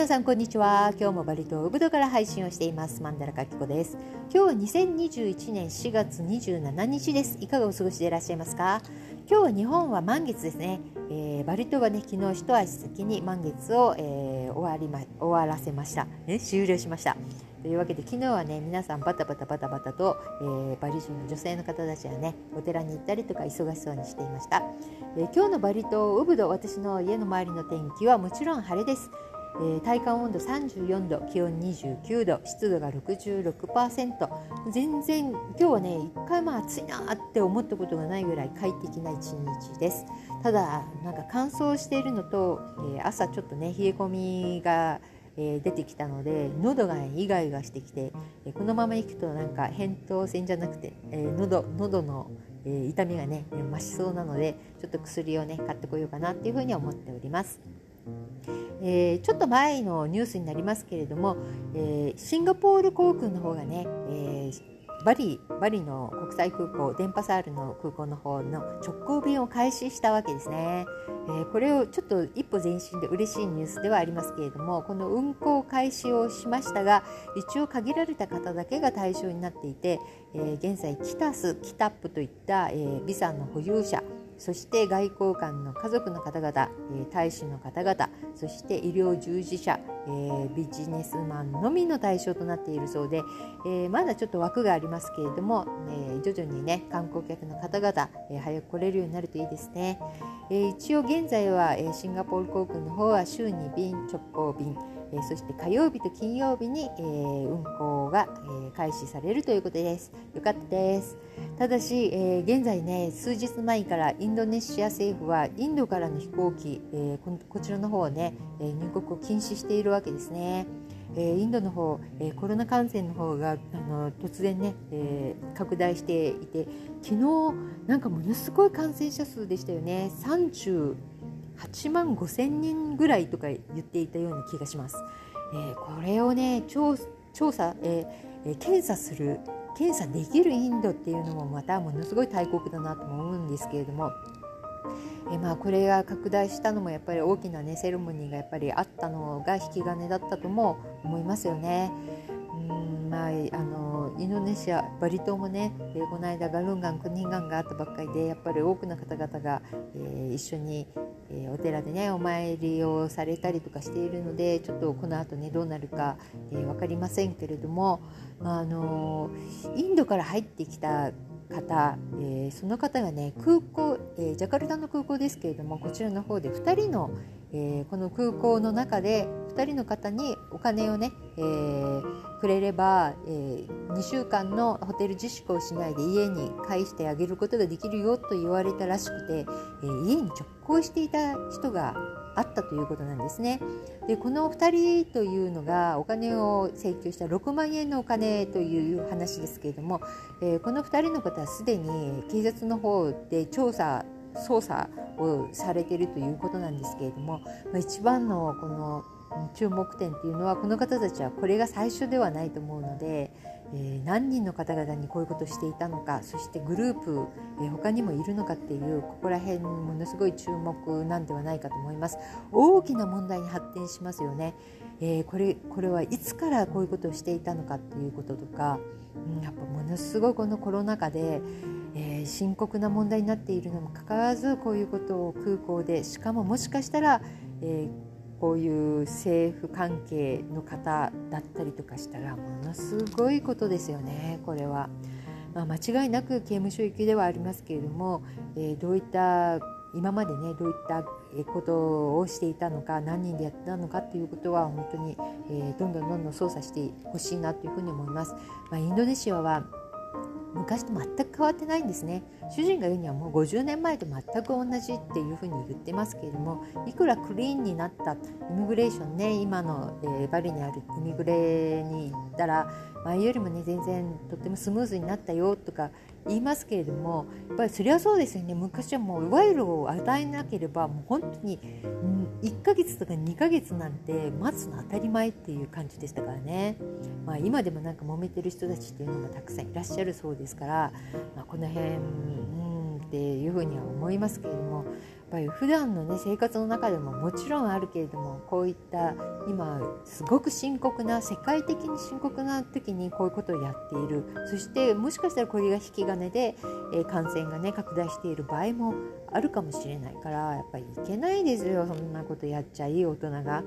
皆さんこんにちは。今日もバリ島ウブドから配信をしています。マンダラカキコです。今日は2021年4月27日です。いかがお過ごしでいらっしゃいますか？今日は日本は満月ですね、えー、バリ島はね昨日一足先に満月を、えー、終わりま終わらせました、ね、終了しました。というわけで昨日はね皆さんバタバタバタバタと、えー、バリ人の女性の方たちはねお寺に行ったりとか忙しそうにしていました、えー、今日のバリ島ウブド私の家の周りの天気はもちろん晴れです。えー、体感温度34度気温29度湿度が66%全然今日はね一回も暑いなって思ったことがないぐらい快適な一日ですただなんか乾燥しているのと、えー、朝ちょっとね冷え込みがえ出てきたので喉がイガイガしてきて、えこのままいくとなんか扁桃腺じゃなくて、え喉喉の、え痛みがね増しそうなのでちょっと薬をね買ってこようかなっていうふうに思っております。えー、ちょっと前のニュースになりますけれども、えー、シンガポール航空の方がね、えー、バリバリの国際空港電波サールの空港の方の直行便を開始したわけですね、え、これをちょっと一歩前進で嬉しいニュースではありますけれどもこの運航開始をしましたが一応限られた方だけが対象になっていて、え、現在キタスキタップといった、えー、ビザの保有者そして外交官の家族の方々、え大使の方々そして医療従事者、え、ビジネスマンのみの対象となっているそうで、え、まだちょっと枠がありますけれども、え、徐々にね観光客の方々、え早く来れるようになるといいですね、え一応現在は、えシンガポール航空の方は週に便直行便。えそして火曜日と金曜日に、え運行が、え開始されるということです。よかったです。ただし、え現在ね数日前からインドネシア政府はインドからの飛行機、えこちらの方をね、え入国を禁止しているわけですね。えインドの方、えコロナ感染の方があの突然ね、え拡大していて昨日なんかものすごい感染者数でしたよね30 8万5千人ぐらいとか言っていたような気がします。えー、これをね調査、えー、検査する検査できるインドっていうのもまたものすごい大国だなと思うんですけれども。えまあ、これが拡大したのもやっぱり大きな、ね、セレモニーがやっぱりあったのが引き金だったとも思いますよね。うんまあ、あのインドネシアバリ島もね、えー、この間ガルンガンクニンガンがあったばっかりでやっぱり多くの方々が、えー、一緒にえー、お寺でねお参りをされたりとかしているのでちょっとこの後ねどうなるか、えー、分かりませんけれども、あのインドから入ってきた方、えー、その方がね空港、えジャカルタの空港ですけれどもこちらの方で2人の、えこの空港の中で2人の方にお金をね、えくれれば、え2週間のホテル自粛をしないで家に返してあげることができるよと言われたらしくて、え家に直行していた人があったということなんですね。でこの2人というのがお金を請求した6万円のお金という話ですけれども、えー、この2人の方はすでに警察の方で調査捜査をされているということなんですけれども、まあ、一番のこの注目点っていうのはこの方たちはこれが最初ではないと思うので、え、何人の方々にこういうことをしていたのかそしてグループ、え、他にもいるのかっていうここら辺ものすごい注目なんではないかと思います。大きな問題に発展しますよね、えー、これこれはいつからこういうことをしていたのかっていうこととか、うん、やっぱものすごいこのコロナ禍でえー、深刻な問題になっているのもかかわらずこういうことを空港でしかももしかしたら、えー、こういう政府関係の方だったりとかしたらものすごいことですよねこれは。まあ、間違いなく刑務所行きではありますけれども、えー、どういった今までねどういったことをしていたのか何人でやったのかっていうことは本当に、えー、どんどんどんどん捜査してほしいなというふうに思います。まあ、インドネシアは昔と全く変わってないんですね。主人が言うにはもう50年前と全く同じっていうふうに言ってますけれどもいくらクリーンになったイミグレーションね今の、えー、バリにあるイミグレーに行ったら前よりもね全然とってもスムーズになったよとか言いますけれどもやっぱりそれはそうですよね。昔はもう賄賂を与えなければもう本当に、1ヶ月とか2ヶ月なんて待つの当たり前っていう感じでしたからね、まあ、今でもなんか揉めてる人たちっていうのもたくさんいらっしゃるそうですから、まあ、この辺、うん、っていうふうには思いますけれどもやっぱり普段のね生活の中でももちろんあるけれどもこういった今すごく深刻な世界的に深刻な時にこういうことをやっているそしてもしかしたらこれが引き金で、えー、感染がね拡大している場合もあるかもしれないからやっぱりいけないですよそんなことやっちゃいい大人が。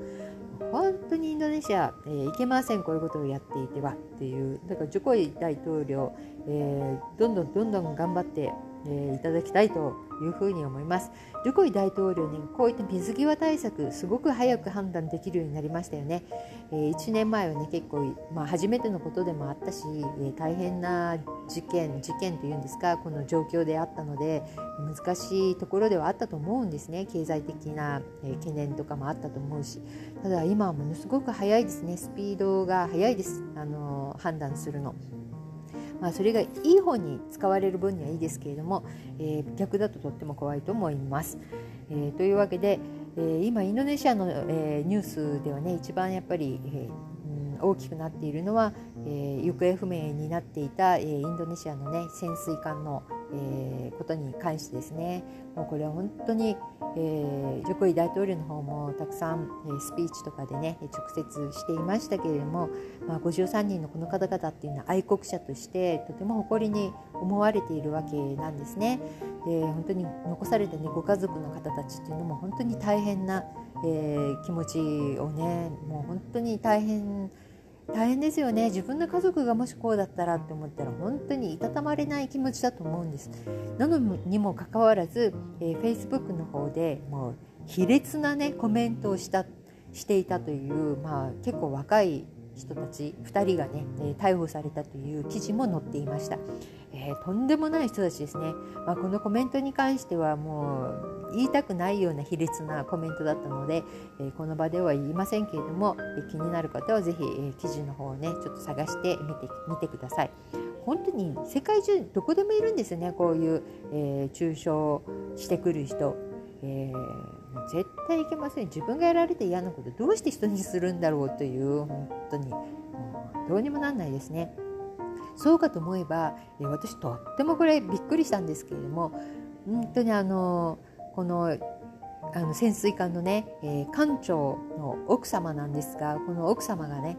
本当にインドネシア、えー、いけませんこういうことをやっていてはっていうだからジョコイ大統領、えー、どんどんどんどん頑張ってえ、いただきたいというふうに思います。ルコイ大統領にこういった水際対策すごく早く判断できるようになりましたよね。えー、1年前はね結構、まあ、初めてのことでもあったし、え、大変な事件事件というんですかこの状況であったので難しいところではあったと思うんですね経済的な、え、懸念とかもあったと思うしただ今はものすごく早いですねスピードが速いですあの判断するの。まあ、それがいい方に使われる分にはいいですけれども、えー、逆だととっても怖いと思います。えー、というわけで、えー、今インドネシアの、えニュースではね一番やっぱり、えうん、大きくなっているのは、え行方不明になっていた、えインドネシアのね潜水艦の、えー、ことに関してですねもうこれは本当に、えー、ジョコイ大統領の方もたくさん、えー、スピーチとかでね直接していましたけれども、まあ、53人のこの方々っていうのは愛国者としてとても誇りに思われているわけなんですね。で本当に残された、ね、ご家族の方たちっていうのも本当に大変な、えー、気持ちをねもう本当に大変大変ですよね。自分の家族がもしこうだったらって思ったら本当にいたたまれない気持ちだと思うんです。なのにもかかわらず、えー、Facebook の方でもう卑劣なねコメントをしたしていたという、まあ、結構若い人たち2人がね、え逮捕されたという記事も載っていました、えー、とんでもない人たちですね、まあ、このコメントに関してはもう言いたくないような卑劣なコメントだったので、えー、この場では言いませんけれども、えー、気になる方はぜひ、えー、記事の方をねちょっと探してみてみてください。本当に世界中どこでもいるんですよねこういう、えー、中傷してくる人、えー絶対いけません自分がやられて嫌なことどうして人にするんだろうという本当にもうどうにもなんないですね。そうかと思えばえ私とってもこれびっくりしたんですけれども本当にあのこのあの潜水艦のね、えー、艦長の奥様なんですがこの奥様がね、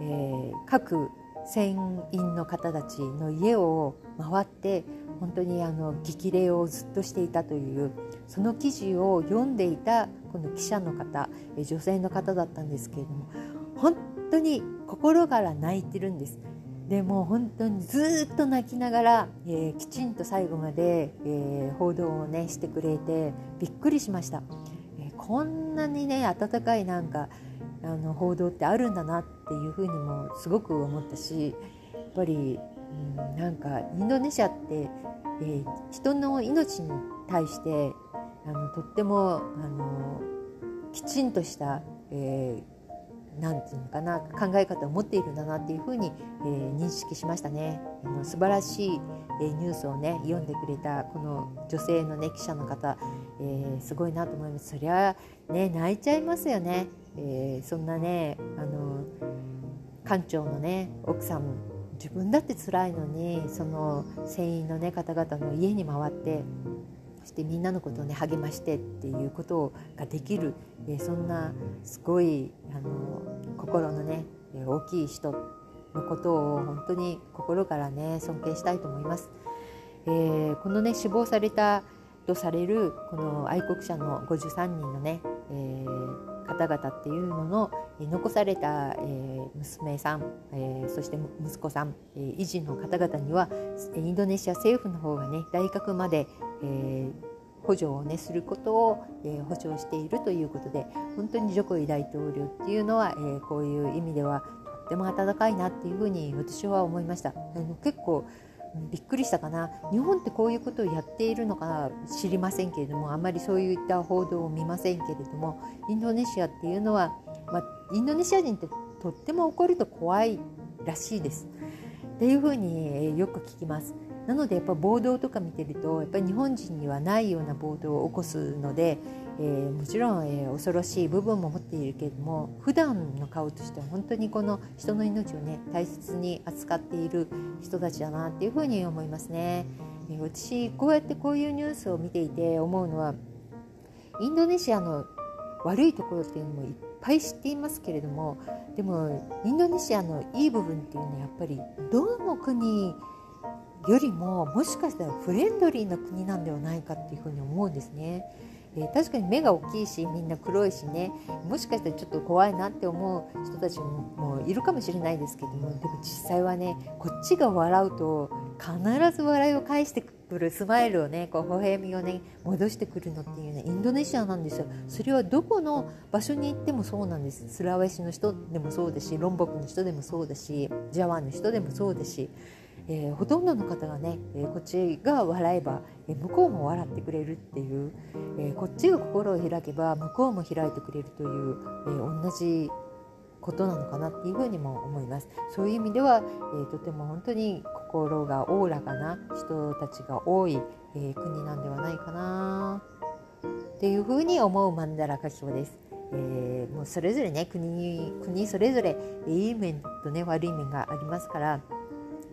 えー、各船員の方たちの家を回って本当にあの激励をずっとしていたというその記事を読んでいたこの記者の方女性の方だったんですけれども本当に心から泣いてるんです。でも本当にずっと泣きながら、えー、きちんと最後まで、えー、報道をねしてくれてびっくりしました、えー、こんなにね温かいなんかあの報道ってあるんだなっていうふうにもすごく思ったしやっぱりうん、なんかインドネシアって、えー、人の命に対してあのとってもあのきちんとした、えー、なんていうのかな考え方を持っているんだなっていうふうに、えー、認識しましたね。あの素晴らしい、えー、ニュースをね読んでくれたこの女性のね記者の方、えー、すごいなと思います。そりゃね泣いちゃいますよね。えー、そんなねあの館長のね奥さん自分だって辛いのにその船員の、ね、方々の家に回ってそしてみんなのことを、ね、励ましてっていうことができる、えそんなすごいあの心のね大きい人のことを本当に心からね尊敬したいと思います。えー、このね死亡されたとされるこの愛国者の53人のね、えー方々っていうのの残された、え娘さん、えそして息子さん、え維持の方々にはインドネシア政府の方がね大学まで、え補助を、ね、することを、え保証しているということで本当にジョコイ大統領っていうのは、えこういう意味ではとっても温かいなっていうふうに私は思いました。あの結構びっくりしたかな日本ってこういうことをやっているのか知りませんけれどもあまりそういった報道を見ませんけれどもインドネシアっていうのは、まあ、インドネシア人ってとっても怒ると怖いらしいですっていうふうによく聞きます。なのでやっぱ暴動とか見てるとやっぱり日本人にはないような暴動を起こすのでえー、もちろん、えー、恐ろしい部分も持っているけれども普段の顔としては本当にこの人の命をね大切に扱っている人たちだなっていうふうに思いますね。私こうやってこういうニュースを見ていて思うのはインドネシアの悪いところっていうのもいっぱい知っていますけれどもでもインドネシアのいい部分っていうのはやっぱりどの国よりももしかしたらフレンドリーな国なんではないかっていうふうに思うんですね。え、確かに目が大きいしみんな黒いしね。もしかしたらちょっと怖いなって思う人たちもいるかもしれないですけどもでも実際はねこっちが笑うと必ず笑いを返してくるスマイルをねこう微笑みをね戻してくるのっていうねインドネシアなんですよ。それはどこの場所に行ってもそうなんです。スラウェシの人でもそうだしロンボクの人でもそうだしジャワンの人でもそうだし。えー、ほとんどの方がね、えー、こっちが笑えば、えー、向こうも笑ってくれるっていう、えこっちが心を開けば向こうも開いてくれるという、え同じことなのかなっていうふうにも思いますそういう意味では、えとても本当に心がおおらかな人たちが多い、え国なんではないかなっていうふうに思うマンダラ書です。えー、もうそれぞれね国国それぞれいい面とね悪い面がありますから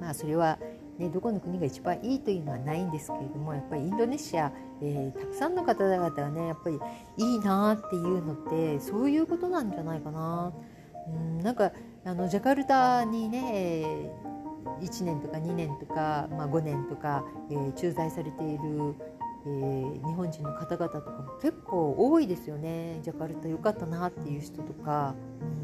まあそれは、ね、どこの国が一番いいというのはないんですけれどもやっぱりインドネシア、えー、たくさんの方々がねやっぱりいいなっていうのってそういうことなんじゃないかな。うんなんかあのジャカルタにね1年とか2年とか、まあ、5年とか、えー、駐在されているえー、日本人の方々とかも結構多いですよねジャカルタ良かったなっていう人とか、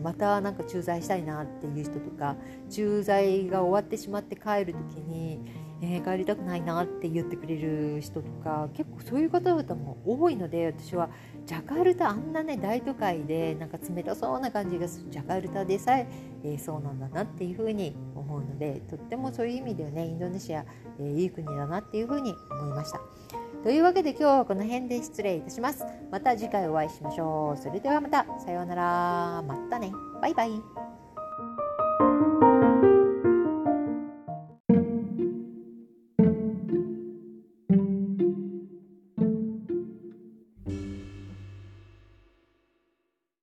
またなんか駐在したいなっていう人とか駐在が終わってしまって帰る時に、えー、帰りたくないなって言ってくれる人とか結構そういう方々も多いので私はジャカルタあんなね大都会でなんか冷たそうな感じがするジャカルタでさええー、そうなんだなっていうふうに思うのでとってもそういう意味ではねインドネシア、えー、いい国だなっていうふうに思いました。というわけで今日はこの辺で失礼いたします。また次回お会いしましょう。それではまた。さようなら。またね。バイバイ。